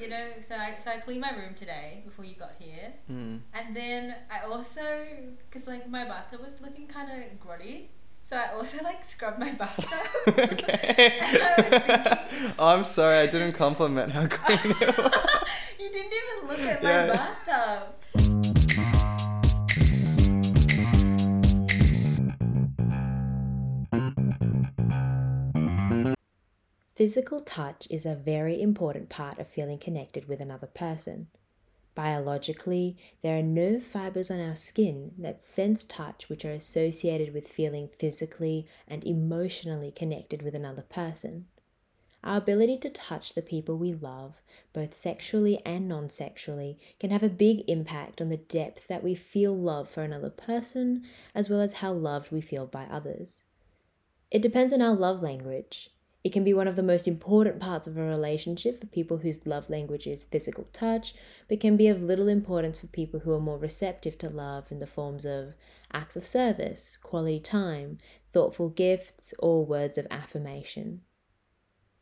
you know, so I so I cleaned my room today before you got here, Mm. and then I also, cause like my bathtub was looking kind of grotty, so I also like scrubbed my bathtub. okay. Thinking- oh, I'm sorry, I didn't compliment how clean it was. you didn't even look at my Yeah. bathtub. Physical touch is a very important part of feeling connected with another person. Biologically, there are nerve fibers on our skin that sense touch, which are associated with feeling physically and emotionally connected with another person. Our ability to touch the people we love, both sexually and non sexually, can have a big impact on the depth that we feel love for another person, as well as how loved we feel by others. It depends on our love language. It can be one of the most important parts of a relationship for people whose love language is physical touch, but can be of little importance for people who are more receptive to love in the forms of acts of service, quality time, thoughtful gifts, or words of affirmation.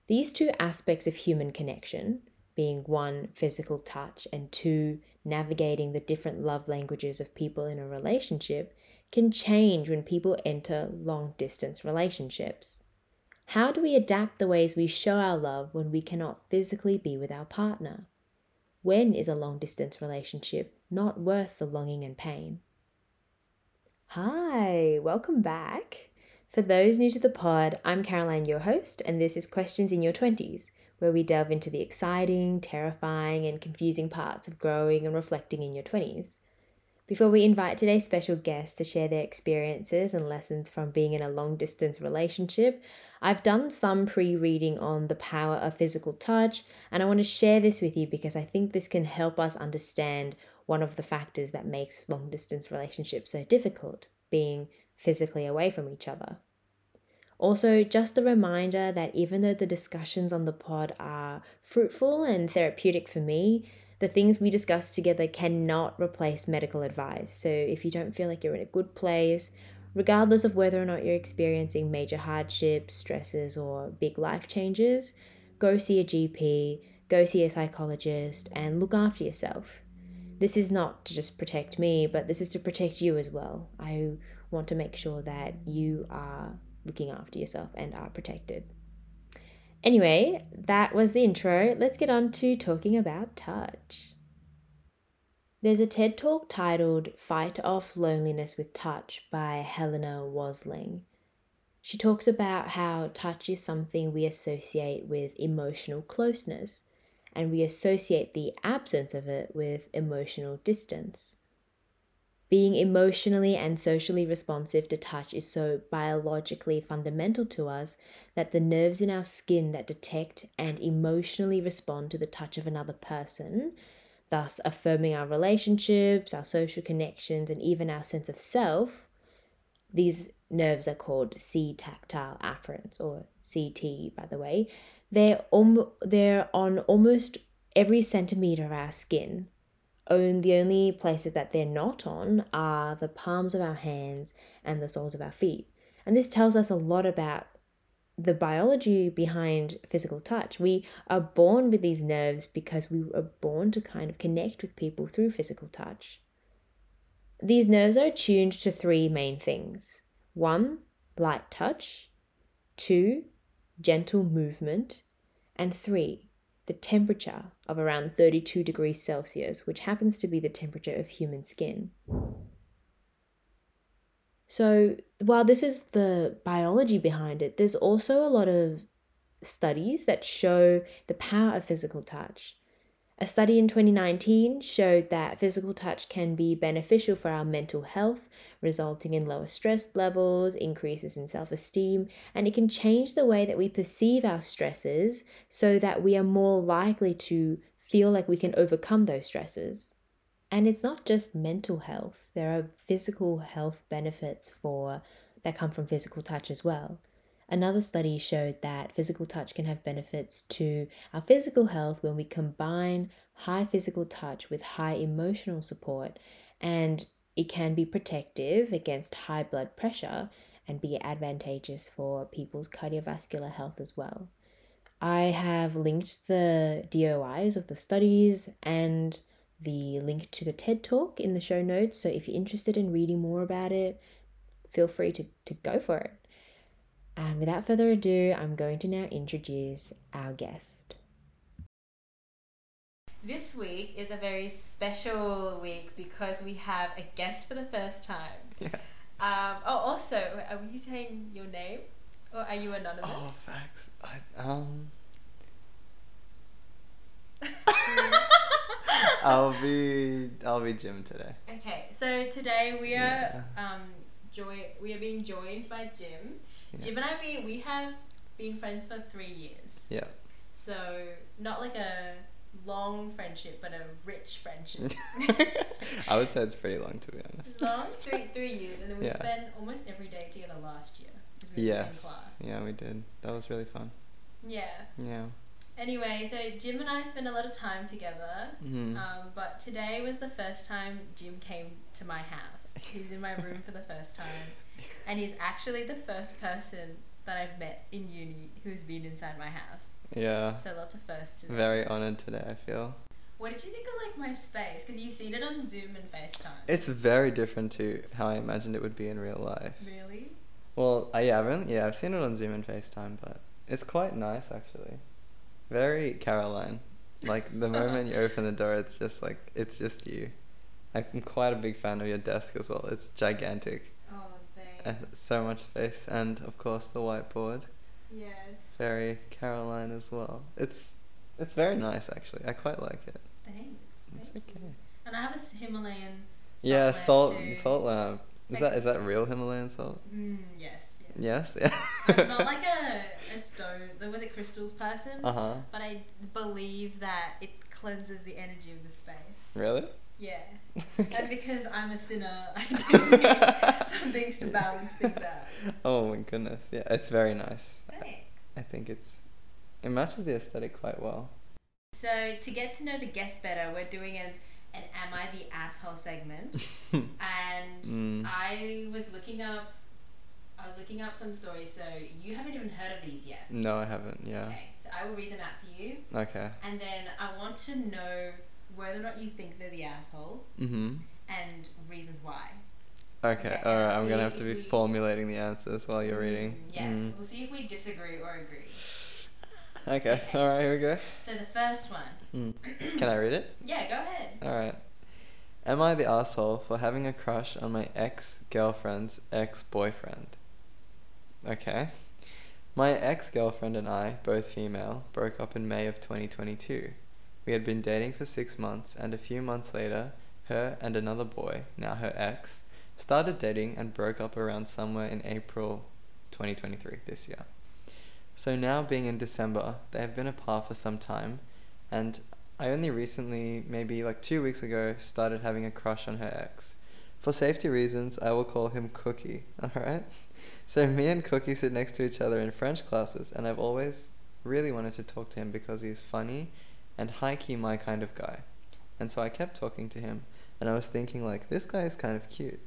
These two aspects of human connection, being one, physical touch, and two, navigating the different love languages of people in a relationship, can change when people enter long distance relationships. How do we adapt the ways we show our love when we cannot physically be with our partner? When is a long distance relationship not worth the longing and pain? Hi, welcome back. For those new to the pod, I'm Caroline, your host, and this is Questions in Your 20s, where we delve into the exciting, terrifying, and confusing parts of growing and reflecting in your 20s. Before we invite today's special guest to share their experiences and lessons from being in a long distance relationship, I've done some pre reading on the power of physical touch, and I want to share this with you because I think this can help us understand one of the factors that makes long distance relationships so difficult being physically away from each other. Also, just a reminder that even though the discussions on the pod are fruitful and therapeutic for me, the things we discuss together cannot replace medical advice. So if you don't feel like you're in a good place, regardless of whether or not you're experiencing major hardships, stresses, or big life changes, go see a GP, go see a psychologist, and look after yourself. This is not to just protect me, but this is to protect you as well. I want to make sure that you are looking after yourself and are protected. Anyway, that was the intro. Let's get on to talking about touch. There's a TED talk titled Fight Off Loneliness with Touch by Helena Wasling. She talks about how touch is something we associate with emotional closeness, and we associate the absence of it with emotional distance. Being emotionally and socially responsive to touch is so biologically fundamental to us that the nerves in our skin that detect and emotionally respond to the touch of another person, thus affirming our relationships, our social connections, and even our sense of self, these nerves are called C tactile afferents, or CT, by the way. They're, om- they're on almost every centimeter of our skin. Own the only places that they're not on are the palms of our hands and the soles of our feet. And this tells us a lot about the biology behind physical touch. We are born with these nerves because we are born to kind of connect with people through physical touch. These nerves are tuned to three main things one, light touch, two, gentle movement, and three, the temperature of around 32 degrees Celsius, which happens to be the temperature of human skin. So, while this is the biology behind it, there's also a lot of studies that show the power of physical touch. A study in 2019 showed that physical touch can be beneficial for our mental health, resulting in lower stress levels, increases in self esteem, and it can change the way that we perceive our stresses so that we are more likely to feel like we can overcome those stresses. And it's not just mental health, there are physical health benefits for that come from physical touch as well. Another study showed that physical touch can have benefits to our physical health when we combine high physical touch with high emotional support, and it can be protective against high blood pressure and be advantageous for people's cardiovascular health as well. I have linked the DOIs of the studies and the link to the TED Talk in the show notes. So if you're interested in reading more about it, feel free to, to go for it. And without further ado, I'm going to now introduce our guest. This week is a very special week because we have a guest for the first time. Yeah. Um, oh, also, are you saying your name? Or are you anonymous? Oh, facts. I, um. I'll be I'll be Jim today. Okay, so today we are Yeah. um joy we are being joined by Jim. Yeah. Jim and I mean we have been friends for three years. Yeah. So not like a long friendship, but a rich friendship. I would say it's pretty long to be honest. Long, three three years, and then we Yeah. spent almost every day together last year. we Yes. class. Yeah, we did. That was really fun. Yeah. Yeah. Anyway, so Jim and I spend a lot of time together. Mhm. Um, but today was the first time Jim came to my house. He's in my room for the first time. And he's actually the first person that I've met in uni who's been inside my house. Yeah. So lots of firsts. today. Very honored today. I feel What did you think of like my space? Because you've seen it on Zoom and FaceTime. it's very different to how I imagined it would be in real life. really. Well, I, only, yeah, I've seen it on Zoom and FaceTime, but it's quite nice actually. Very Caroline. Like the moment you open the door, it's just like it's just you. I'm quite a big fan of your desk as well. It's gigantic Oh, thanks. and so much space, and of course the whiteboard. yes. Very Caroline as well. It's it's very nice actually. I quite like it. Thanks. It's Thank you. okay. And I have a Himalayan. Salt yeah, lamp salt too. salt lamp. Is that is that real Himalayan salt? Mm, yes. Yes. Yeah. I'm not like a, a stone, was it crystals person? Uh huh. But I believe that it cleanses the energy of the space. Really? Yeah. Okay. And because I'm a sinner, I do need some things to balance things out. Oh my goodness. Yeah, it's very nice. Thanks. I think it's it matches the aesthetic quite well. So to get to know the guest better, we're doing an an Am I the Asshole segment. and Mm. I was looking up I was looking up some stories, so you haven't even heard of these yet. No, I haven't. Yeah. Okay, so I will read them out for you. Okay. And then I want to know whether or not you think they're the asshole Mhm. and reasons why. Okay. Okay, All right. I'm gonna have to be we- formulating the answers while you're reading. Mm, yes, Mm. we'll see if we disagree or agree. Okay. Okay. All right. Here we go. So the first one. Mm. Can I read it? Yeah, go ahead. All right. Am I the asshole for having a crush on my ex girlfriend's ex boyfriend? Okay. My ex girlfriend and I, both female, broke up in May of 2022. We had been dating for six months, and a few months later, her and another boy, now her ex, started dating and broke up around somewhere in April 2023, this year. So now, being in December, they have been apart for some time, and I only recently, maybe like two weeks ago, started having a crush on her ex. For safety reasons, I will call him Cookie, alright? So me and Cookie sit next to each other in French classes, and I've always really wanted to talk to him because he's funny and high key my kind of guy. And so I kept talking to him, and I was thinking, like, this guy is kind of cute.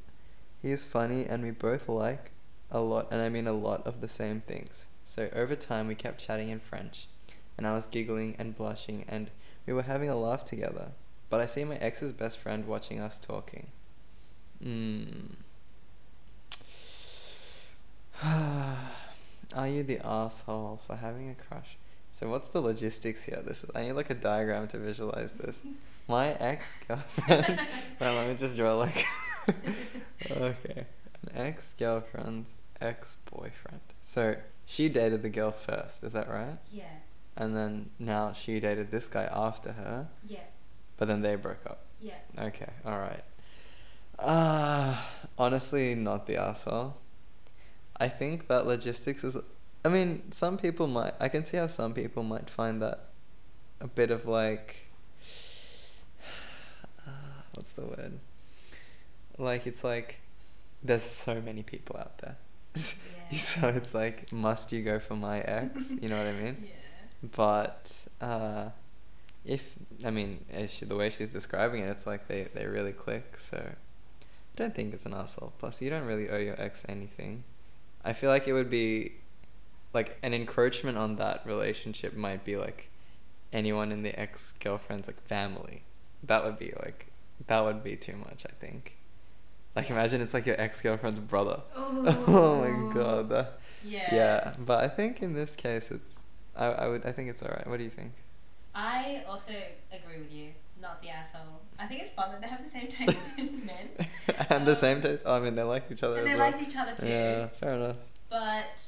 He is funny, and we both like a lot, and I mean a lot of the same things. So over time, we kept chatting in French, and I was giggling and blushing, and we were having a laugh together. But I see my ex's best friend watching us talking. Hmm. Are you the asshole for having a crush? So what's the logistics here? This is, I need like a diagram to visualize this. My ex girlfriend. well, let me just draw like. okay, an ex girlfriend's ex boyfriend. So she dated the girl first, is that right? Yeah. And then now she dated this guy after her, Yeah. but then they broke up. Yeah. Okay, alright. Uh, honestly, not the asshole. I think that logistics is. I mean, some people might. I can see how some people might find that a bit of like. Uh, what's the word? Like, it's like. There's so many people out there. so it's like, must you go for my ex? You know what I mean? Yeah. but uh, if I mean as she, the way she's describing it, it's like they, they really click. So I don't think it's an asshole. Plus, you don't really owe your ex anything. I feel like it would be like an encroachment on that relationship might be like anyone in the ex girlfriend's like family. That would be like that would be too much. I think. Like imagine it's like your ex girlfriend's brother. Oh, oh my god. that- Yeah. yeah, but I think in this case it's I, I would I think it's alright. What do you think? I also agree with you. Not the asshole. I think it's fun that they have the same taste in men. and the Um, same taste. Oh, I mean, they like each other And they well. liked each other too. Yeah, fair enough. But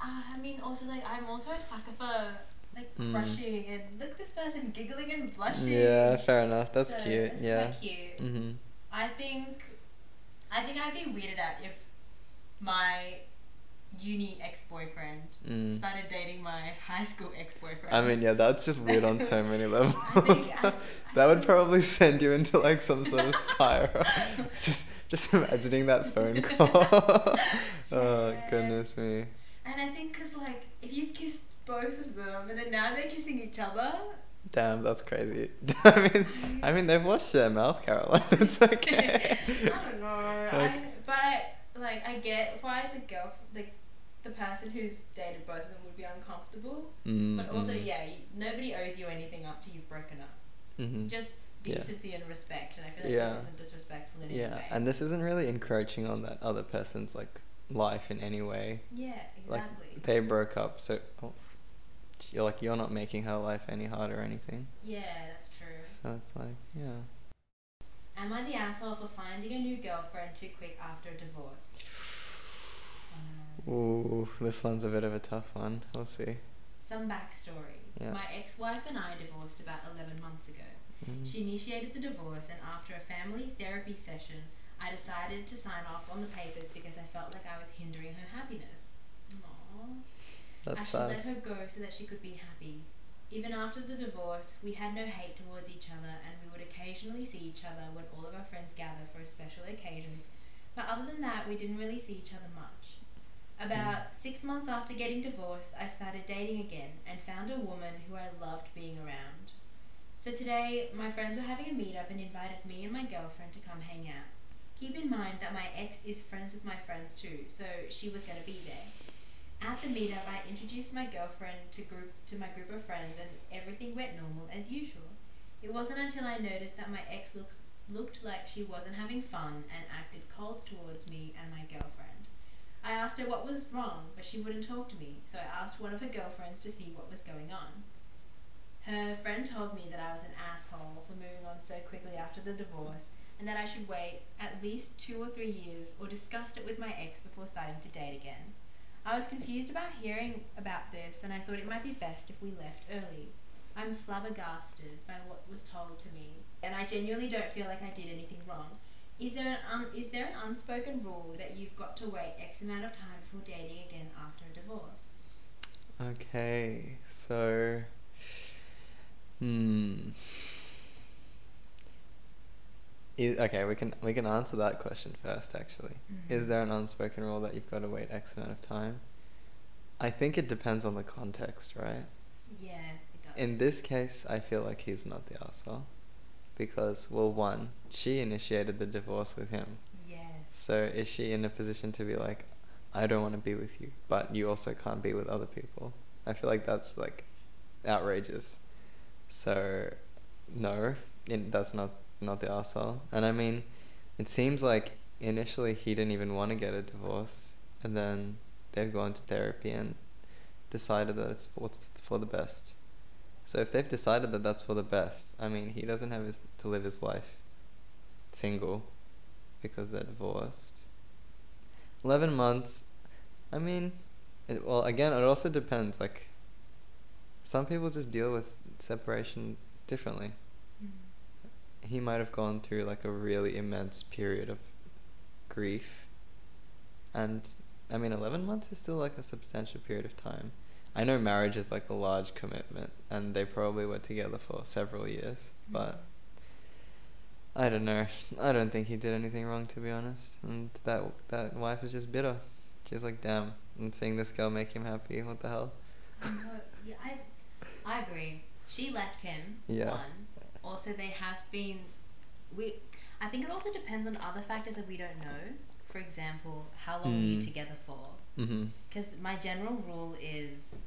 uh, I mean, also like I'm also a sucker for like Mm. crushing and look at this person giggling and blushing. Yeah, fair enough. That's So, cute. That's yeah. cute. Mhm. I think, I think I'd be weirded out if my uni ex boyfriend Mm. started dating my high school ex boyfriend. I mean, yeah, that's just weird on so many levels. Think- I- I that would probably send you into like some sort of spiral. just, just imagining that phone call. oh Yeah. goodness me. And I think because like if you've kissed both of them and then now they're kissing each other. Damn, that's crazy. I mean, I mean, they've washed their mouth, Caroline. It's okay. I don't know. I, but I, like I get why the girl, like the person who's dated both of them would be uncomfortable. Mm, But also, mhm. yeah, you, nobody owes you anything up till you've broken up. Mhm. Just Yeah. decency and respect, and I feel like Yeah. this isn't disrespectful in Yeah, any way. and this isn't really encroaching on that other person's like life in any way. yeah, Like exactly. they broke up, so oh, you're like you're not making her life any harder or anything. yeah, that's true. So it's like, yeah. Am I the asshole for finding a new girlfriend too quick after a divorce? Ooh, this one's a bit of a tough one. We'll see. Some backstory. Yeah. My ex wife and I divorced about 11 months ago. Mm. She initiated the divorce, and after a family therapy session, I decided to sign off on the papers because I felt like I was hindering her happiness. Aww. I That's should let her go so that she could be happy. Even after the divorce, we had no hate towards each other, and we would occasionally see each other when all of our friends gather for special occasions. But other than that, we didn't really see each other much. About six months after getting divorced, I started dating again and found a woman who I loved being around. So today, my friends were having a meetup and invited me and my girlfriend to come hang out. Keep in mind that my ex is friends with my friends too, so she was going to be there. At the meetup, I introduced my girlfriend to group to my group of friends, and everything went normal as usual. It wasn't until I noticed that my ex looks, looked like she wasn't having fun and acted cold towards me and my girlfriend. I asked her what was wrong, but she wouldn't talk to me, so I asked one of her girlfriends to see what was going on. Her friend told me that I was an asshole for moving on so quickly after the divorce, and that I should wait at least two or three years or discuss it with my ex before starting to date again. I was confused about hearing about this, and I thought it might be best if we left early. I'm flabbergasted by what was told to me, and I genuinely don't feel like I did anything wrong. Is there an un- is there an unspoken rule that you've got to wait X amount of time before dating again after a divorce? Okay, so. Hmm. Is, okay, we can we can answer that question first. Actually, is there an unspoken rule that you've got to wait X amount of time? I think it depends on the context, right? Yeah, it does. In this case, I feel like he's not the asshole, because well, one, she initiated the divorce with him. yes. So is she in a position to be like, I don't want to be with you, but you also can't be with other people? I feel like that's like outrageous. So no, in, that's not not the asshole. And I mean, it seems like initially he didn't even want to get a divorce, and then they've gone to therapy and decided that it's what's for the best. So if they've decided that that's for the best, I mean, he doesn't have his, to live his life single because they're divorced. 11 months, I mean, it, well, again, it also depends. Like, some people just deal with separation differently. Mm. He might have gone through like a really immense period of grief. And, I mean, 11 months is still like a substantial period of time. I know marriage is like a large commitment, and they probably were together for several years, but. I don't know. I don't think he did anything wrong, to be honest. And that that wife is just bitter. She's like, damn, I'm seeing this girl make him happy. What the hell? No, yeah, I, I agree. She left him. Yeah. One. Also, they have been. We. I think it also depends on other factors that we don't know. for example, how long were you Mm. together for? Mm-hmm. Because my general rule is,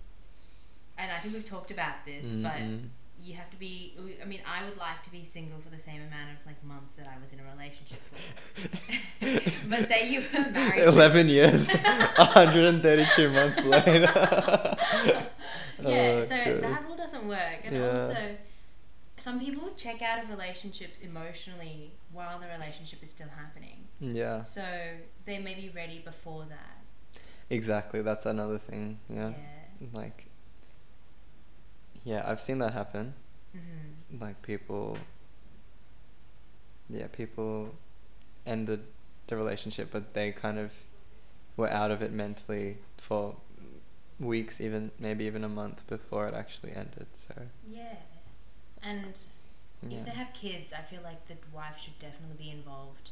and I think we've talked about this, but Mm-mm. you have to be. I mean, I would like to be single for the same amount of like months that I was in a relationship for. but say you were married. 11 years, 132 months later. yeah, Oh, so good. that rule doesn't work. And Yeah. also, some people check out of relationships emotionally while the relationship is still happening. Yeah, So they may be ready before that. Exactly. That's another thing. Yeah. Yeah. Like, yeah, I've seen that happen. hmm Like, people, yeah, people ended the relationship, but they kind of were out of it mentally for weeks, even maybe even a month before it actually ended. So, Yeah. And yeah. if they have kids, I feel like the wife should definitely be involved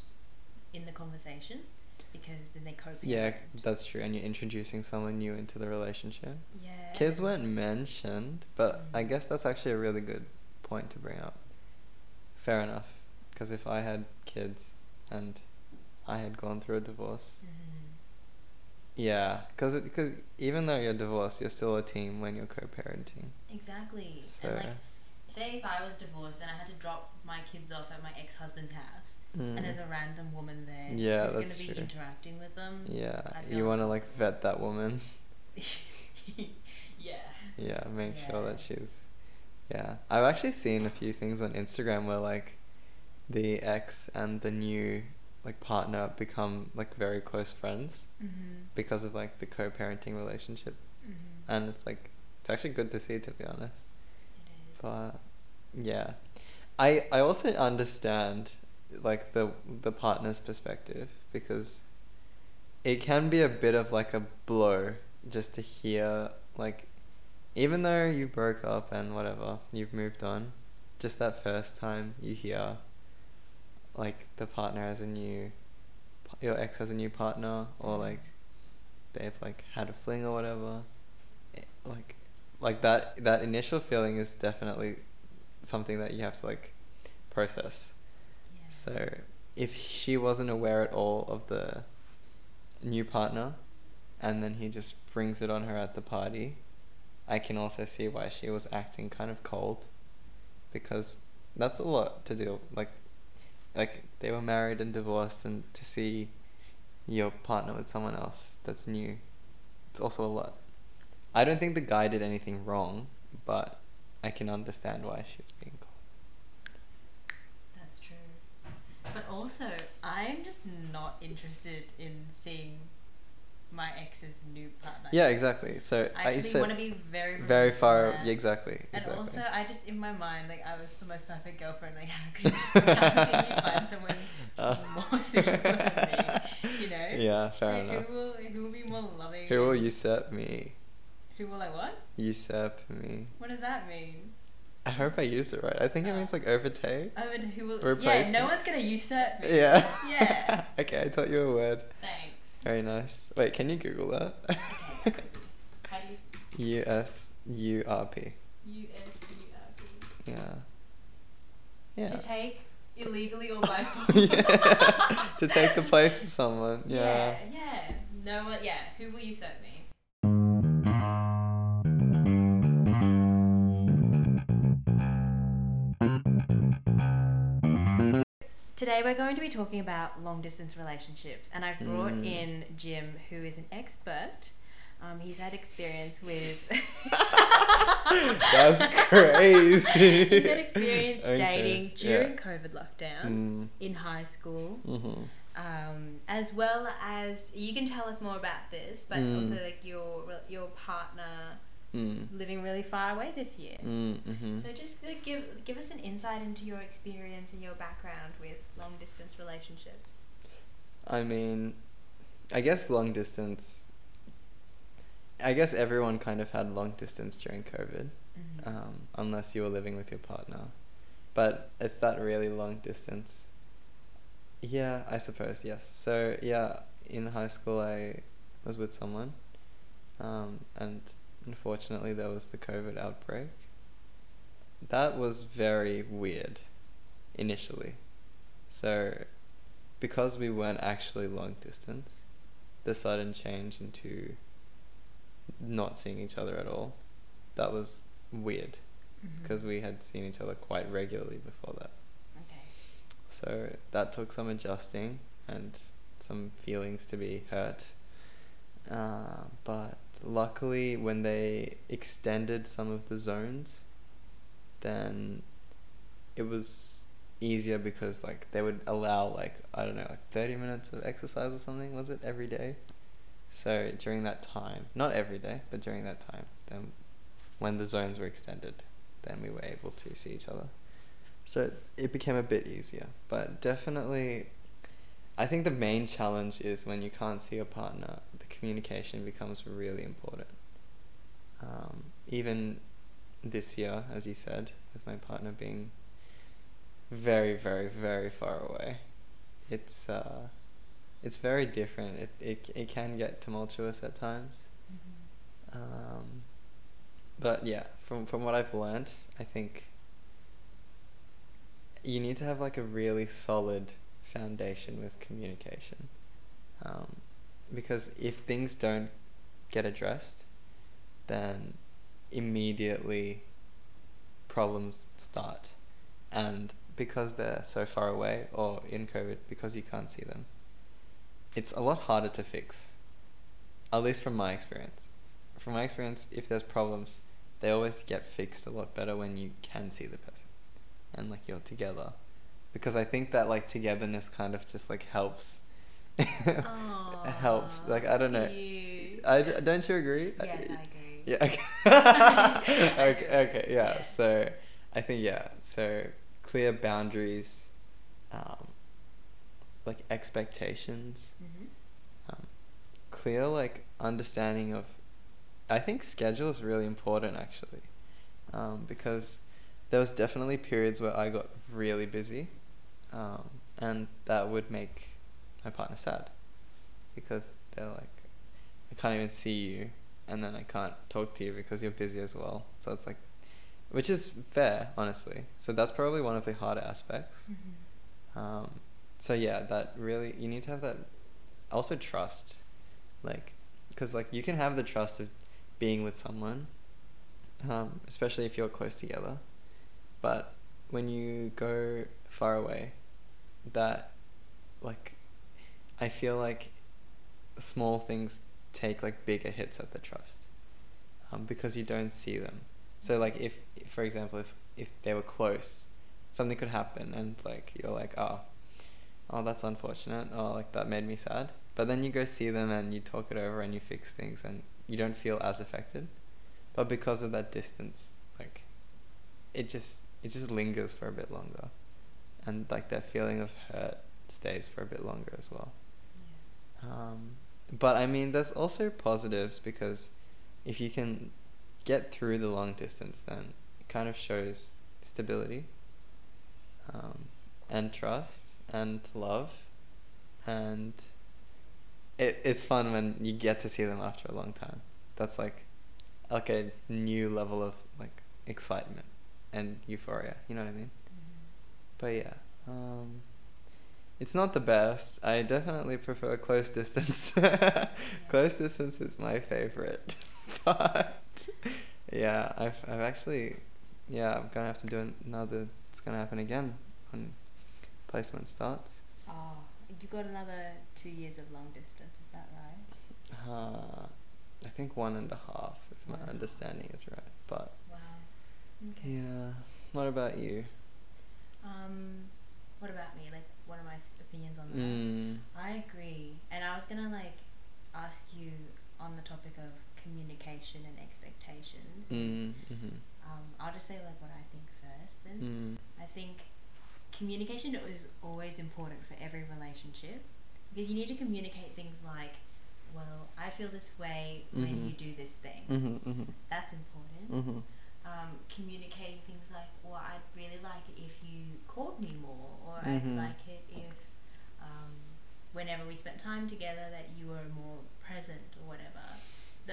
in the conversation because then they co Yeah, that's true. And you're introducing someone new into the relationship. Yeah. Kids weren't mentioned, but I Mm. guess that's actually a really good point to bring up. Fair enough. Because if I had kids and I had gone through a divorce, Mhm. yeah, because because even though you're divorced, you're still a team when you're co-parenting. Exactly. So, And like, say if I was divorced and I had to drop my kids off at my ex husband's house, mm, and there's a random woman there Yeah, who's going to be true. interacting with them. yeah, you want to like- vet that woman. yeah. Yeah, make sure that she's. Yeah, I've actually seen a few things on Instagram where like the ex and the new like partner become like very close friends Mm-hmm. because of like the co-parenting relationship, Mm-hmm. and it's like it's actually good to see to be honest. It is. But yeah, I I also understand like the the partner's perspective because it can be a bit of like a blow just to hear like even though you broke up and whatever you've moved on just that first time you hear like the partner has a new your ex has a new partner or mm. like they've like had a fling or whatever it, like like that that initial feeling is definitely something that you have to like process. So if she wasn't aware at all of the new partner and then he just brings it on her at the party i can also see why she was acting kind of cold. Because that's a lot to deal like like they were married and divorced and to see your partner with someone else that's new it's also a lot. I don't think the guy did anything wrong but i can understand why she's being cold That's true. But also, I'm just not interested in seeing my ex's new partner. yeah exactly so I actually want to be very, very far yeah, exactly And exactly also, I just in my mind, like I was the most perfect girlfriend. Like, how could, how can you find someone Uh. more suitable than me? You know? yeah fair Like, enough Who will who will be more loving? who will usurp me Who will I what? usurp me What does that mean? I hope i used it right i think it means like overtake would who will? Replace yeah, no me. one's gonna usurp me. yeah Yeah. okay i taught you a word Thanks. very nice wait can you google that Okay. How do you? u s u r p U S U R P. yeah yeah To take illegally or by force. Yeah, to take the place of someone yeah Yeah, yeah. No one. Yeah. Who will usurp me? Today we're going to be talking about long distance relationships, and I've brought Mm. in Jim, who is an expert. Um, he's had experience with. That's crazy. he's had experience Okay, dating yeah. during COVID lockdown Mm. in high school, Mm-hmm. um, as well as you can tell us more about this, but Mm. also like your your partner Mm. living really far away this year. Mm, mm-hmm. So just give give us an insight into your experience and your background with long distance relationships. I mean, I guess long distance. I guess everyone kind of had long distance during COVID, Mm-hmm. um, unless you were living with your partner. But it's that really long distance? Yeah, I suppose, yes. So, yeah, in high school, I was with someone, um, and unfortunately, there was the COVID outbreak. That was very weird initially. So, because we weren't actually long distance, the sudden change into not seeing each other at all, that was weird mm-hmm. because we had seen each other quite regularly before that. Okay. So that took some adjusting and some feelings to be hurt. Uh, but luckily, when they extended some of the zones, then it was easier because like they would allow like I don't know like thirty minutes of exercise or something was it every day. So during that time, not every day, but during that time, then when the zones were extended, then we were able to see each other. So it became a bit easier, but definitely, I think the main challenge is when you can't see your partner, communication becomes really important. Um, even this year, as you said, with my partner being very, very, very far away, it's uh, it's very different. It it it can get tumultuous at times. Mhm. Um, but yeah, from from what I've learnt, I think you need to have like a really solid foundation with communication, um, because if things don't get addressed, then immediately problems start, and because they're so far away or in COVID, because you can't see them, it's a lot harder to fix. At least from my experience from my experience, if there's problems, they always get fixed a lot better when you can see the person and like you're together. Because I think that like togetherness kind of just like helps. Helps. Like I don't know. cute. I don't you agree? Yes, I agree. Yeah. Okay. I okay. Okay. Yeah. Yeah. So I think yeah. So clear boundaries, um, like expectations, Mhm. um, clear like understanding of i think schedule is really important actually um, because there was definitely periods where i got really busy um, and that would make my partner sad. Because they're like i can't even see you and then i can't talk to you because you're busy as well. So it's like which is fair honestly. So that's probably one of the harder aspects. Mhm. um, so yeah, that really you need to have that. Also trust, like, because like you can have the trust of being with someone, um, especially if you're close together, but when you go far away, that, like, I feel like small things take like bigger hits at the trust, um, because you don't see them. So like if, for example, if if they were close, something could happen and like you're like oh oh that's unfortunate. Oh like that made me sad. But then you go see them and you talk it over and you fix things and you don't feel as affected. But because of that distance like it just it just lingers for a bit longer. And like that feeling of hurt stays for a bit longer as well um, but I mean, there's also positives because if you can get through the long distance, then it kind of shows stability um, and trust and love. And it, it's fun when you get to see them after a long time. That's like like a new level of like excitement and euphoria. You know what I mean? But yeah, um, it's not the best. I definitely prefer close distance. Close distance is my favorite, but yeah, I've I've actually, yeah, I'm gonna have to do another. It's gonna happen again when placement starts. Oh, you got another two years of long distance, is that right? Uh, I think one and a half, if my Wow. understanding is right. But Wow. Okay. yeah, what about you? Um, what about me? Like, what are my th- opinions on that? Mm. I agree, and I was gonna like ask you on the topic of communication and expectations. Mm. Mm-hmm. Um, I'll just say like what I think first. Then Mm. I think communication is always important for every relationship because you need to communicate things like, "Well, I feel this way when Mhm. you do this thing." Mm-hmm. Mm-hmm. That's important. Mm-hmm. um, communicating things like, well, I'd really like it if you called me more, or. I'd like it if, um, whenever we spent time together, that you were more present or whatever.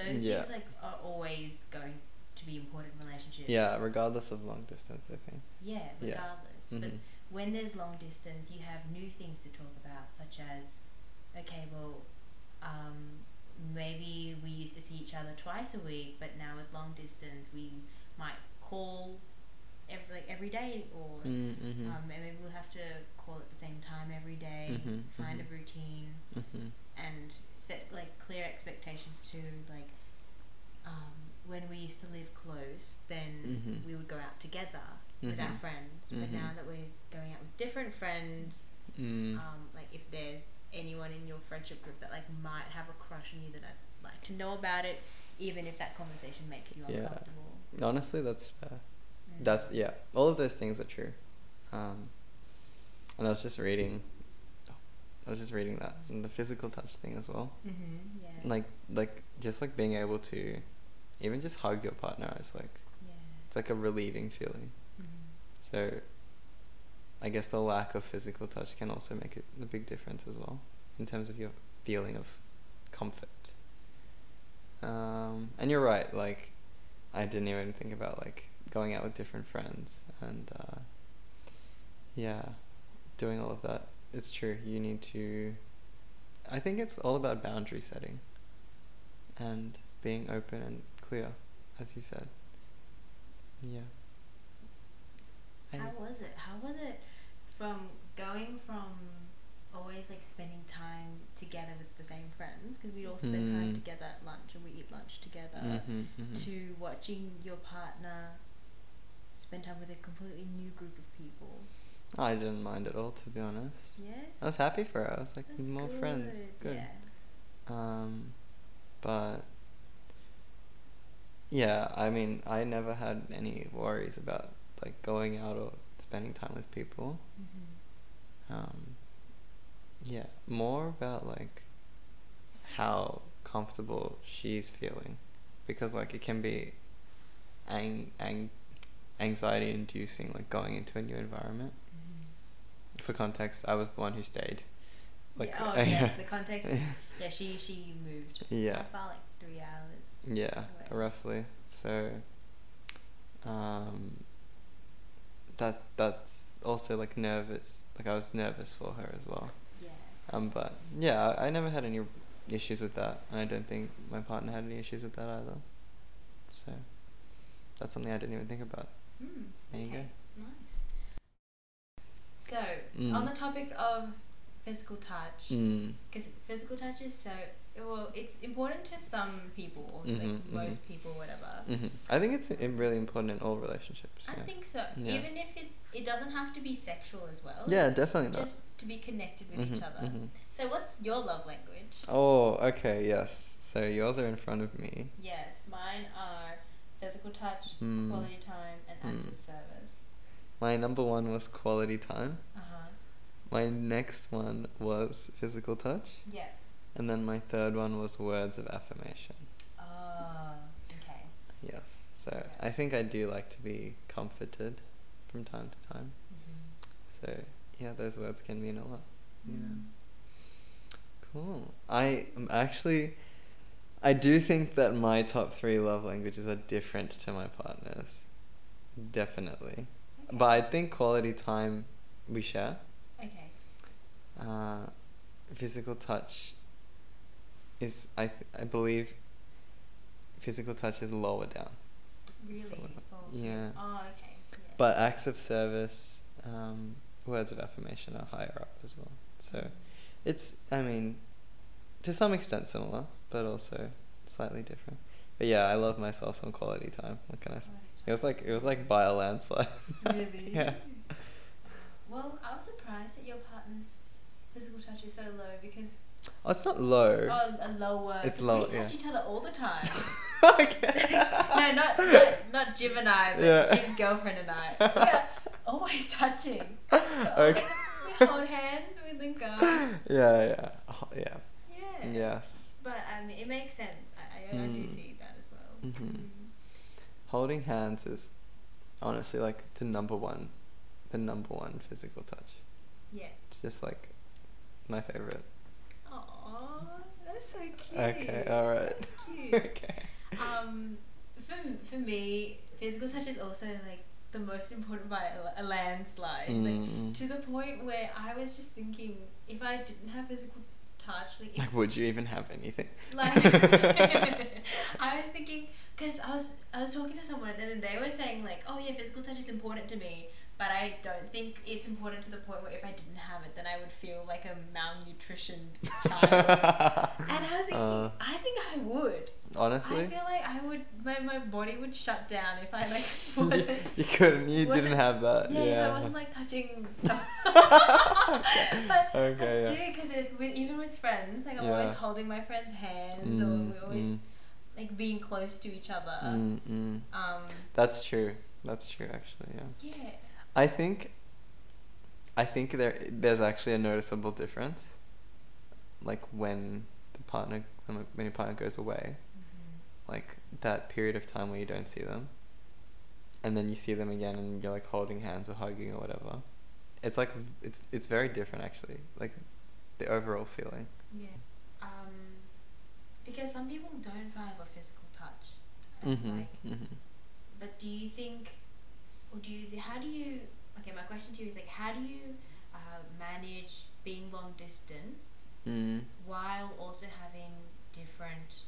Those Yeah. things like are always going to be important in relationships. Yeah, regardless of long distance, I think. Yeah, Yeah. regardless. But Mhm. when there's long distance, you have new things to talk about, such as, okay, well, um, maybe we used to see each other twice a week, but now with long distance, we might call every like every day, or Mm, mhm. um, and maybe we'll have to call at the same time every day, Mhm, find mhm. a routine, Mhm. And set like clear expectations too. Like um, when we used to live close, then Mhm. we would go out together with our Mhm. friends. But Mhm. now that we're going out with different friends, Mm. um, like if there's anyone in your friendship group that like might have a crush on you, that I'd like to know about it, even if that conversation makes you Yeah. uncomfortable. Honestly, that's fair. Mm. That's yeah. All of those things are true. Um, and I was just reading. I was just reading that and the physical touch thing as well. Mm-hmm. Yeah. Like like just like being able to, even just hug your partner is like Yeah. it's like a relieving feeling. Mm-hmm. So. I guess the lack of physical touch can also make it a big difference as well, in terms of your feeling of comfort. Um, and you're right. Like, I didn't even think about like going out with different friends and uh, yeah, doing all of that. It's true. You need to. I think it's all about boundary setting and being open and clear, as you said. Yeah. I- How was it? How was it from going from always like spending time together with the same friends because we'd all spend time Mm. together at lunch and we eat lunch together Mhm, mhm. to watching your partner spend time with a completely new group of people. I didn't mind at all, to be honest. Yeah. I was happy for her. I was like, That's more friends. Good. Yeah. Um, but yeah, I mean, I never had any worries about like going out or spending time with people. Mm-hmm. Um, yeah, more about like how comfortable she's feeling, because like it can be ang- ang- anxiety inducing, like going into a new environment. For context, I was the one who stayed. Like, yeah. Oh yes, the context. Yeah, she she moved. Yeah. Far? Like three hours. Yeah, away. roughly. So, um, that that's also like nervous. Like I was nervous for her as well. Yeah. Um, but yeah, I, I never had any issues with that, and I don't think my partner had any issues with that either. So, that's something I didn't even think about. Mm, There you go. Nice. So, Mm. on the topic of physical touch, Mm. because physical touch is so well, it's important to some people, or like Mhm, most mhm. people, whatever. hmm I think it's really important in all relationships. I think so. Yeah. Even if it it doesn't have to be sexual as well. Yeah, definitely not. Just to be connected with each Mhm, other. mhm. So, what's your love language? Oh, okay, yes. So yours are in front of me. Yes, mine are physical touch, Mm. quality time, and acts Mm. of service. My number one was quality time. Uh huh. My next one was physical touch. Yeah. And then my third one was words of affirmation. Oh, okay. Yes. So Yeah. I think I do like to be comforted from time to time. Mm-hmm. So yeah, those words can mean a lot. Yeah. Mm. Cool. I am actually I do think that my top three love languages are different to my partner's. Definitely. But I think quality time we share. Okay. Uh, physical touch is I th- I believe physical touch is lower down. Really? Oh, yeah. Oh, okay. Yeah. But acts of service, um, words of affirmation are higher up as well. So it's I mean, to some extent similar, but also slightly different. But yeah, I love myself some quality time. What can I say? It was like it was like by a landslide. Really? yeah. Well, I was surprised that your partner's physical touch is so low because Oh, it's not low. oh, a lower. It's 'cause low, We touch yeah. each other all the time. okay. no, not, not not Jim and I, but Yeah. Jim's girlfriend and I. We're always touching. Okay. We hold hands. We link arms. Yeah, yeah, Oh, yeah. Yeah. Yes. But I mean, it makes sense. I, I, I do Mm. see that as well. Mhm. Holding hands is honestly like the number one, the number one physical touch. Yeah. It's just like my favorite. Aww, that's so cute. Okay, all right. That's cute. okay. Um, for for me, physical touch is also like the most important by a, landslide. Mm. Like to the point where I was just thinking, if I didn't have physical touch, like, Like, would you even have anything? like I was thinking, because I was I was talking to someone and then they were saying like, oh yeah, physical touch is important to me, but I don't think it's important to the point where if I didn't have it, then I would feel like a malnutritioned child. and I was thinking, Uh, I think I would. honestly, I feel like I would, my, my body would shut down if I like you, wasn't. you couldn't. You didn't have that. Yeah, Yeah. if I wasn't like touching. But Okay, I yeah. do because with even with friends, like I'm Yeah. always holding my friends' hands, Mm, or we always mm. like being close to each other. Mm, mm. Um, That's true. That's true. Actually, yeah. yeah. I think. I think there there's actually a noticeable difference. Like when the partner when when your partner goes away, like that period of time where you don't see them, and then you see them again and you're like holding hands or hugging or whatever. It's like it's it's very different actually. Like the overall feeling. Yeah. Um, because some people don't thrive a physical touch. Mm-hmm. Like, mm-hmm. but do you think, or do you? How do you? Okay, my question to you is like, how do you uh, manage being long distance Mm. while also having different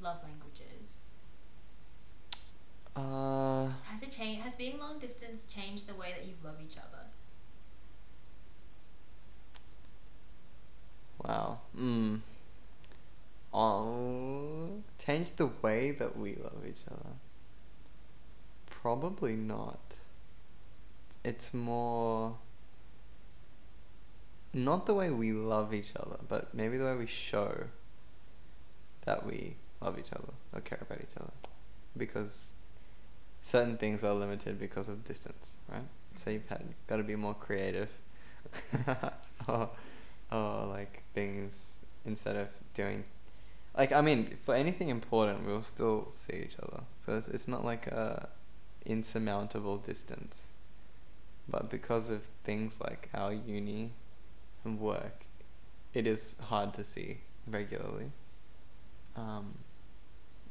love languages? Uh. Has it changed? Has being long distance changed the way that you love each other? Wow. Mm. Oh, change the way that we love each other. Probably not. It's more not the way we love each other, but maybe the way we show that we love each other or care about each other. Because certain things are limited because of distance, right? So you've had got to be more creative. or, or like things instead of doing like I mean for anything important we'll still see each other so it's, it's not like a insurmountable distance but because of things like our uni and work it is hard to see regularly um,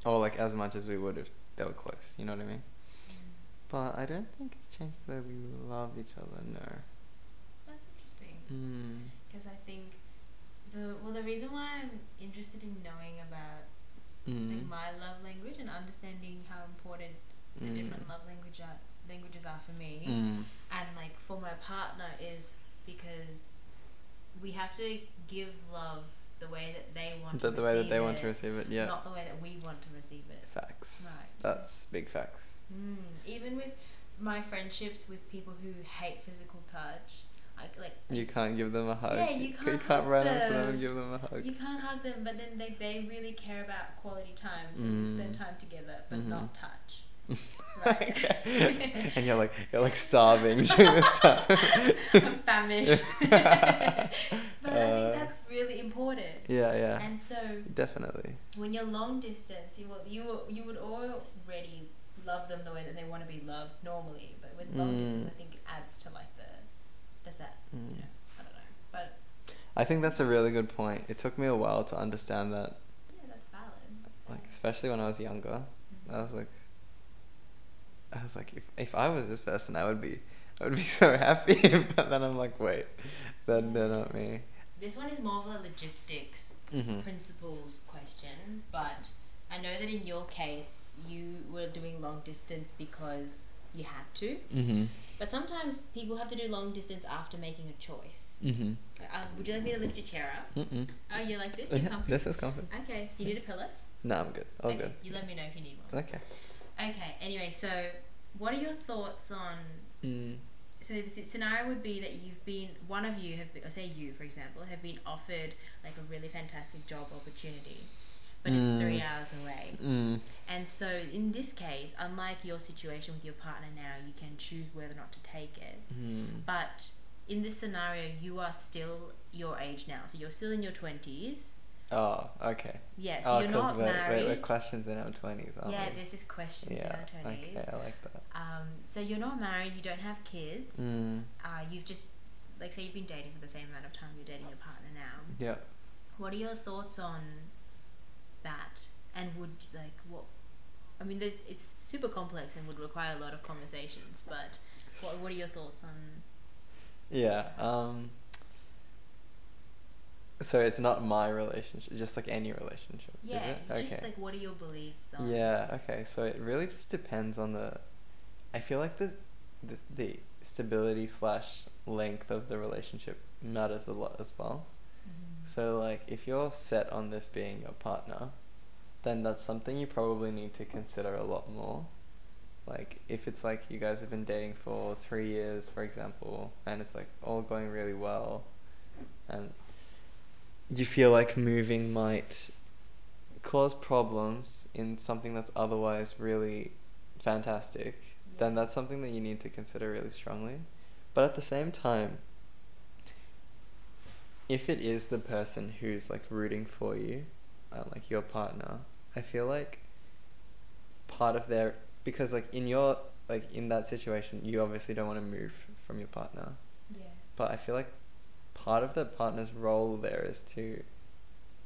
or like as much as we would if they were close you know what I mean but I don't think it's changed the way we love each other no That's interesting. mm. because I think the well the reason why I'm interested in knowing about Mm. like my love language and understanding how important the Mm. different love language are, languages are for me Mm. and like for my partner is because we have to give love the way that they want the, to the way that receive they want it, to receive it yeah not the way that we want to receive it facts Right. that's big facts mm. even with my friendships with people who hate physical touch I, like you can't give them a hug Yeah, you you can't can't hug run up to them them. and give them a hug You can't hug them, but then they, they really care about quality time, so you spend Mm. time together, but Mhm. not touch. Okay. and you're like you're like starving during this time I'm famished. but I Uh, think that's really important. yeah yeah And so definitely when you're long distance, you will, you will, you would already love them the way that they want to be loved normally, but with long Mm. distance, I think it adds to like the does that Mm. you know I don't know, but I think that's a really good point it took me a while to understand that yeah, that's valid. That's like especially when I was younger Mhm. I was like I was like if if I was this person I would be I would be so happy but then I'm like wait then they're not me This one is more of a logistics mm-hmm. principles question, but I know that in your case you were doing long distance because you had to. Mm-hmm. But sometimes people have to do long distance after making a choice. Mm-hmm. Uh, would you like me to lift your chair up? Mm-mm. Oh, you like this? You're Yeah, this is comfort. Okay. Do you need a pillow? No, I'm good. All okay. good. You let me know if you need one. Okay. Okay. Anyway, so what are your thoughts on? Mm. So the scenario would be that you've been one of you have, been, or say you for example, have been offered like a really fantastic job opportunity, but it's three Mm. hours away. Mm. And so in this case, unlike your situation with your partner now, you can choose whether or not to take it. Mm. But in this scenario, you are still your age now. So you're still in your 20s. Oh, okay. Yeah, so oh, you're not we're, married. we're, we're questions in our twenties, aren't yeah, we? this is questions yeah. in our 20s. Okay, I like that. Um, so you're not married, you don't have kids. Mm. Uh, you've just, like, say you've been dating for the same amount of time you're dating your partner now. Yeah. What are your thoughts on that? And would, like, what I mean, it's super complex and would require a lot of conversations. But what what are your thoughts on? Yeah. Um. So it's not my relationship, just like any relationship. Yeah, it? just like what are your beliefs on? Yeah. Okay. So it really just depends on the. I feel like the, the the stability slash length of the relationship matters a lot as well. Mhm. So like if you're set on this being your partner, then that's something you probably need to consider a lot more. Like if it's like you guys have been dating for 3 years for example and it's like all going really well and you feel like moving might cause problems in something that's otherwise really fantastic, then that's something that you need to consider really strongly. But at the same time, if it is the person who's like rooting for you, uh, like your partner, I feel like part of their because like in your like in that situation, you obviously don't want to move from your partner, Yeah. but I feel like part of the partner's role there is to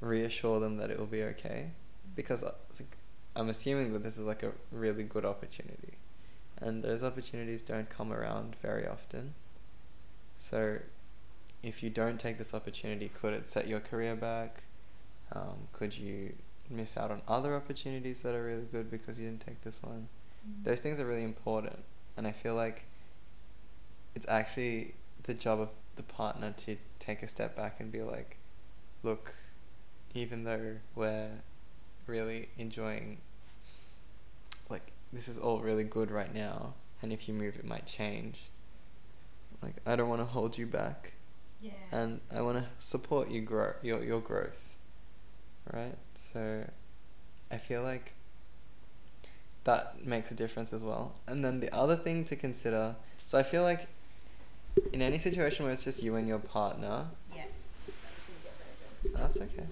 reassure them that it will be okay because uh, like, I'm assuming that this is like a really good opportunity, and those opportunities don't come around very often. So, if you don't take this opportunity, could it set your career back? Um, could you miss out on other opportunities that are really good because you didn't take this one? Mhm. Those things are really important, and I feel like it's actually the job of the partner to take a step back and be like, look, even though we're really enjoying, like, this is all really good right now, and if you move, it might change. Like, I don't want to hold you back, Yeah. and I want to support you grow your your growth, right? So, I feel like that makes a difference as well. And then the other thing to consider, so I feel like in any situation where it's just you and your partner, yeah. So I'm just gonna get rid of this. that's okay.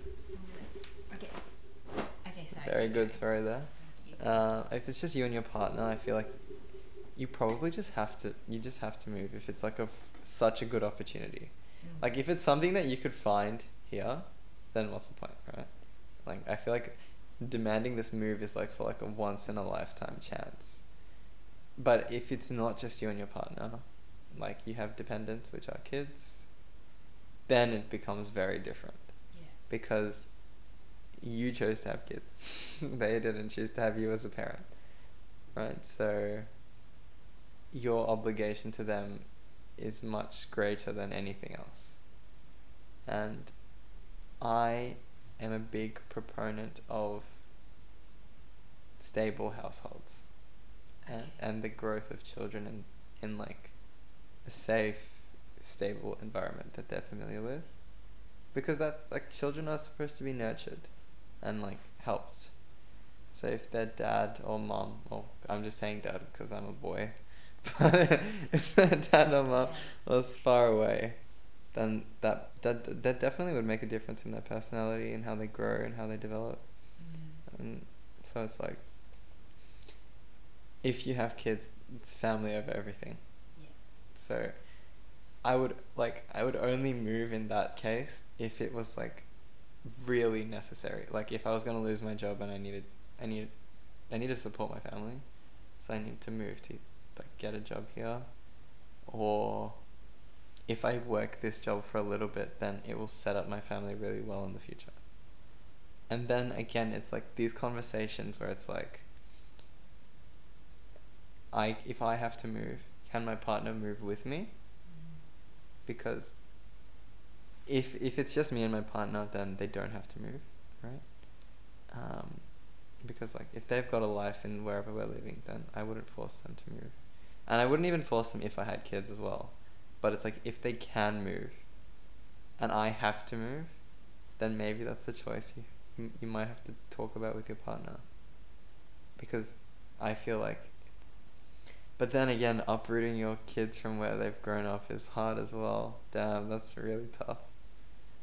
Okay. Okay. Sorry. Very keep good going. throw there. Thank you. Uh, if it's just you and your partner, I feel like you probably just have to. You just have to move if it's like a f- such a good opportunity. Mm. Like if it's something that you could find here, then what's the point, right? Like I feel like demanding this move is like for like a once in a lifetime chance. But if it's not just you and your partner, like you have dependents, which are kids, then it becomes very different Yeah. because you chose to have kids. they didn't choose to have you as a parent. Right? So your obligation to them is much greater than anything else. And I am a big proponent of stable households and, Okay. and the growth of children in, in like safe, stable environment that they're familiar with. Because that's like children are supposed to be nurtured and like helped. So if their dad or mom, or I'm just saying dad because I'm a boy, but if their dad or mom was far away, then that that that definitely would make a difference in their personality and how they grow and how they develop. Mm. And so it's like, if you have kids, it's family over everything. So, I would like I would only move in that case if it was like really necessary. Like if I was gonna lose my job and I needed I needed I need to support my family, so I need to move to like get a job here, or if I work this job for a little bit, then it will set up my family really well in the future. And then again, it's like these conversations where it's like, I if I have to move, can my partner move with me? Because if if it's just me and my partner, then they don't have to move, right? Um, because like if they've got a life in wherever we're living, then I wouldn't force them to move, and I wouldn't even force them if I had kids as well. But it's like if they can move, and I have to move, then maybe that's a choice you, you might have to talk about with your partner. Because I feel like but then again, uprooting your kids from where they've grown up is hard as well. Damn, that's really tough.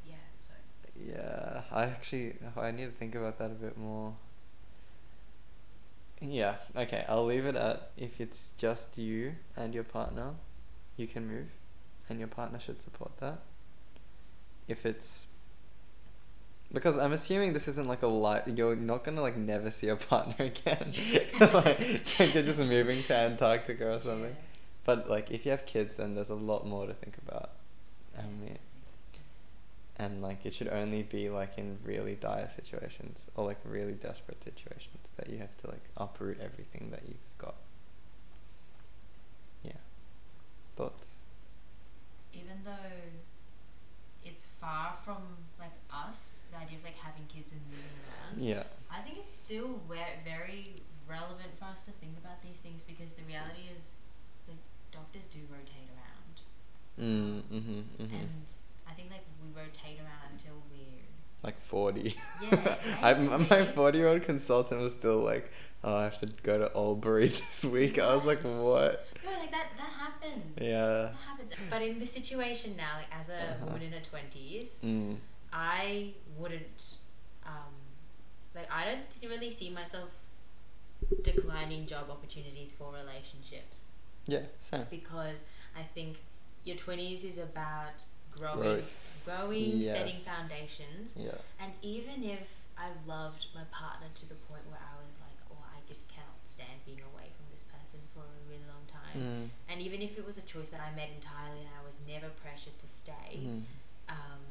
Yeah. So. Yeah, I actually I need to think about that a bit more. Yeah, okay, I'll leave it at if it's just you and your partner, you can move, and your partner should support that. If it's Because I'm assuming this isn't like a life. You're not gonna like never see your partner again. like, so you're just moving to Antarctica or something. Yeah. But like, if you have kids, then there's a lot more to think about. I mean, and like, it should only be like in really dire situations or like really desperate situations that you have to like uproot everything that you've got. Yeah. Thoughts. even though it's far from like us, the idea of like having kids and moving around, Yeah. I think it's still very relevant for us to think about these things because the reality is, like doctors do rotate around, Mm. Mhm. Mhm. and I think like we rotate around until we're like 40. Yeah, I'm, my 40 year old consultant was still like, oh, I have to go to Albury this week. I was like, what? no like that that happens. Yeah. That happens. But in this situation now, like as a Uh-huh. woman in her twenties, Mm. I wouldn't, um, like, I don't really see myself declining job opportunities for relationships Yeah, same. because I think your 20s is about growing, Growth. growing, setting foundations. Yeah. And even if I loved my partner to the point where I was like, oh, I just cannot stand being away from this person for a really long time. Mm. And even if it was a choice that I made entirely and I was never pressured to stay, Mm. um,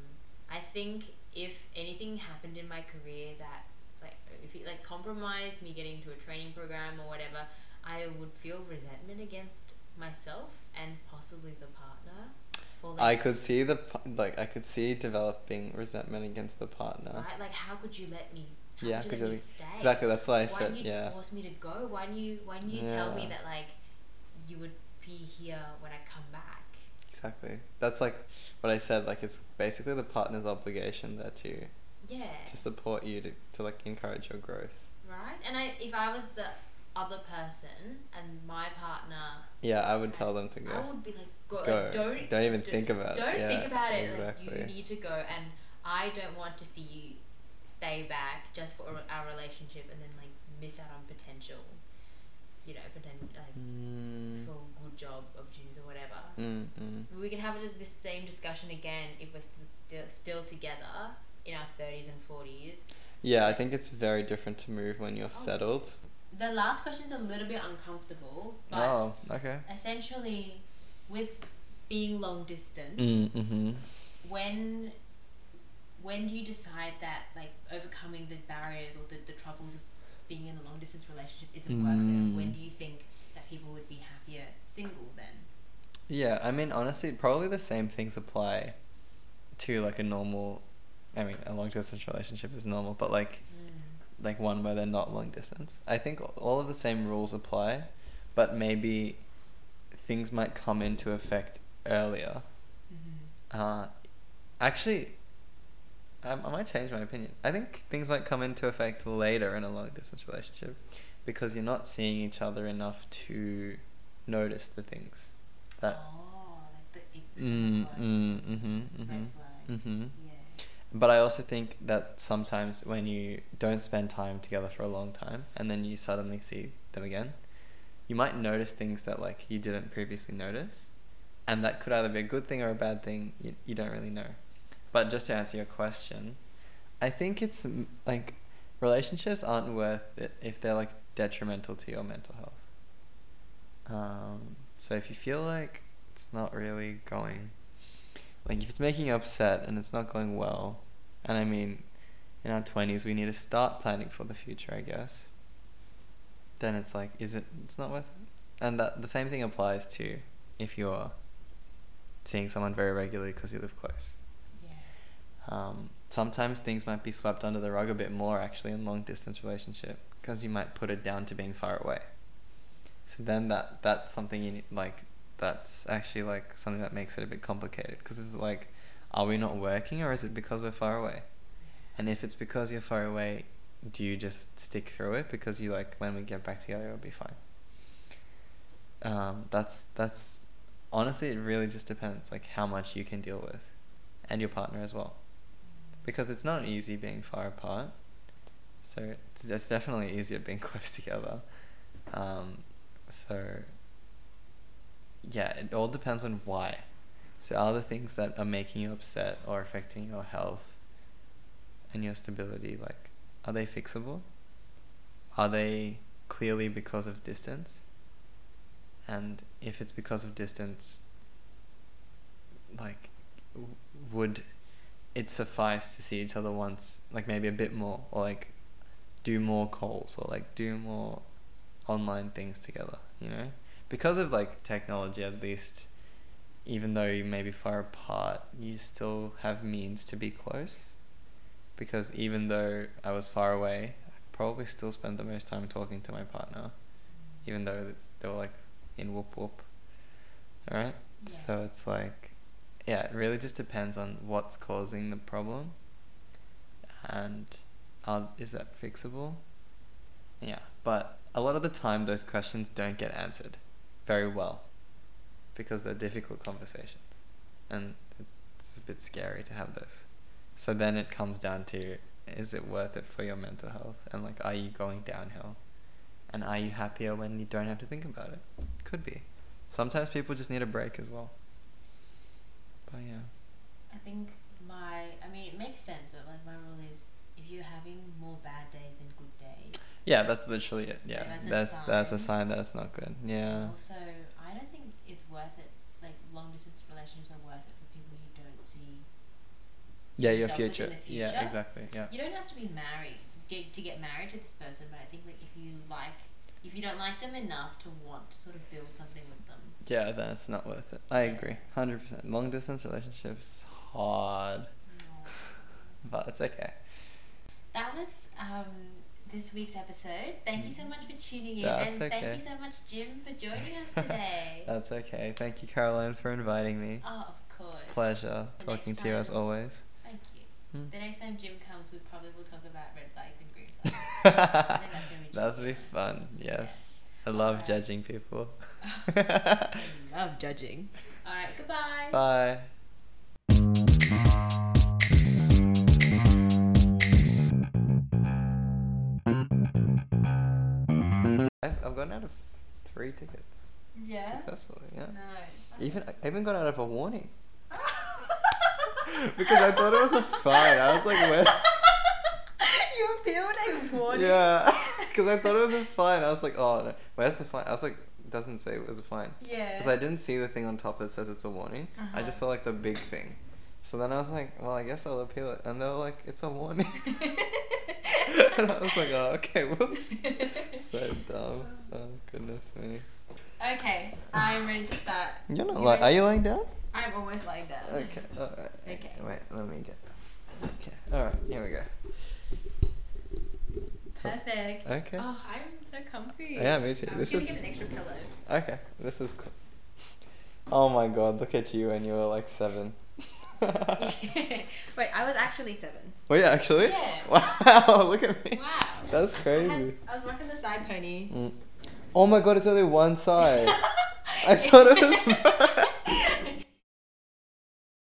I think if anything happened in my career that like if it like compromised me getting to a training program or whatever, I would feel resentment against myself and possibly the partner I could see the like I could see developing resentment against the partner. right like how could you let me how Yeah, could you let me stay Exactly. That's why I why said didn't you yeah. force me to go why didn't you why didn't you tell me that like you would be here when I come back Exactly. That's like what I said. Like it's basically the partner's obligation there to yeah to support you to to like encourage your growth. right and I if I was the other person and my partner Yeah, I would tell them to go. I would be like, go, Go. Like, don't, Don't even d- think about it. Don't Yeah, think about it. exactly. Like, you need to go, and I don't want to see you stay back just for our relationship and then like miss out on potential. You know, potential like Mm, for good job opportunities or whatever. Mm, mm. We can have this same discussion again if we're still still together in our thirties and forties. Yeah, I think it's very different to move when you're Oh. settled. The last question's a little bit uncomfortable, but Oh, okay. essentially, with being long distance. Mm, mm-hmm. when when do you decide that like overcoming the barriers or the, the troubles of being in a long distance relationship isn't worth it when Mm. do you think that people would be happier single then Yeah, I mean, honestly, probably the same things apply to like a normal. I mean, a long distance relationship is normal, but like like one where they're not long distance. I think all of the same rules apply, but maybe things might come into effect earlier. mm-hmm. Uh, actually, I, I might change my opinion. I think things might come into effect later in a long distance relationship because you're not seeing each other enough to notice the things that. oh Mm, mm, mm-hmm, mm-hmm. Mm-hmm. But I also think that sometimes when you don't spend time together for a long time and then you suddenly see them again, you might notice things that like you didn't previously notice, and that could either be a good thing or a bad thing. You, you don't really know. But just to answer your question, I think it's like relationships aren't worth it if they're like detrimental to your mental health. Um, so if you feel like it's not really going like if it's making you upset and it's not going well and i mean in our 20s we need to start planning for the future i guess then it's like is it it's not worth it. And that the same thing applies to if you're seeing someone very regularly because you live close. Yeah. Um, sometimes things might be swept under the rug a bit more actually in long distance relationship because you might put it down to being far away so then that that's something you need like that's actually like something that makes it a bit complicated. Because it's like are we not working or is it because we're far away? And if it's because you're far away do you just stick through it? Because you like when we get back together it'll be fine. Um, that's that's honestly it really just depends like how much you can deal with and your partner as well. Because it's not easy being far apart. So it's, it's definitely easier being close together. Um, so yeah it all depends on why so are the things that are making you upset or affecting your health and your stability, like, are they fixable? Are they clearly because of distance? And if it's because of distance, like, w- would it suffice to see each other once, like maybe a bit more, or like do more calls, or like do more online things together, you know? Because of like technology, at least, even though you may be far apart, you still have means to be close. Because even though I was far away, I probably still spent the most time talking to my partner, even though they were like in whoop whoop. Alright? So it's like, yeah, it really just depends on what's causing the problem, and uh, is that fixable? Yeah, but a lot of the time those questions don't get answered very well because they're difficult conversations, and it's a bit scary to have those. So then it comes down to is it worth it for your mental health, and like are you going downhill, and are you happier when you don't have to think about it? Could be. Sometimes people just need a break as well. But yeah. I think my, I mean, it makes sense, but like my rule is if you're having more bad days. Yeah, that's literally it. Yeah, Yeah, that's a that's that's a sign. that it's not good. Yeah. Also, I don't think it's worth it. Like long distance relationships are worth it for people you don't see. Yeah, your future. the future. Yeah, exactly. Yeah. You don't have to be married to get married to this person, but I think like if you like, if you don't like them enough to want to sort of build something with them. Yeah, then it's not worth it. I agree, hundred percent. Long distance relationships hard, but it's okay. That was um, this week's episode. Thank you so much for tuning in, That's and thank you so much, Jim, for joining us today. That's okay. Thank you, Caroline, for inviting me. oh, of course. Pleasure The talking next to you as always. Thank you. Hmm. The next time Jim comes, we probably will talk about red flags and green flags. I think that's gonna be That'll be fun. Yes. I love Alright. judging people. I Love judging. All right. Goodbye. Bye. I've, gotten out of three tickets Yeah. successfully. Yeah. Nice. Even I even got out of a warning because I thought it was a fine. I was like, where? you appealed a warning. Yeah, because I thought it was a fine. I was like, oh no, where's the fine? I was like, it doesn't say it was a fine. Yeah. Because I didn't see the thing on top that says it's a warning. I Uh-huh. just saw like the big thing. So then I was like, well, I guess I'll appeal it. And they were like, it's a warning. and I was like, oh, okay, whoops. so dumb. Oh, goodness me. okay, I'm ready to start. You're not You like, are you lying down? I'm almost lying down. Okay, alright. Okay. Wait, let me get. Okay, alright, here we go. Perfect. Okay. Oh, I'm so comfy. Yeah, me too. I'm This gonna is. get an extra pillow. Okay, this is cool. Oh my god, look at you when you were like seven. Wait, I was actually seven. Were you actually? Yeah. Wow, look at me. Wow. That's I, crazy. had, I was rocking the side pony. Mm. Oh my god, it's only one side. I thought it was.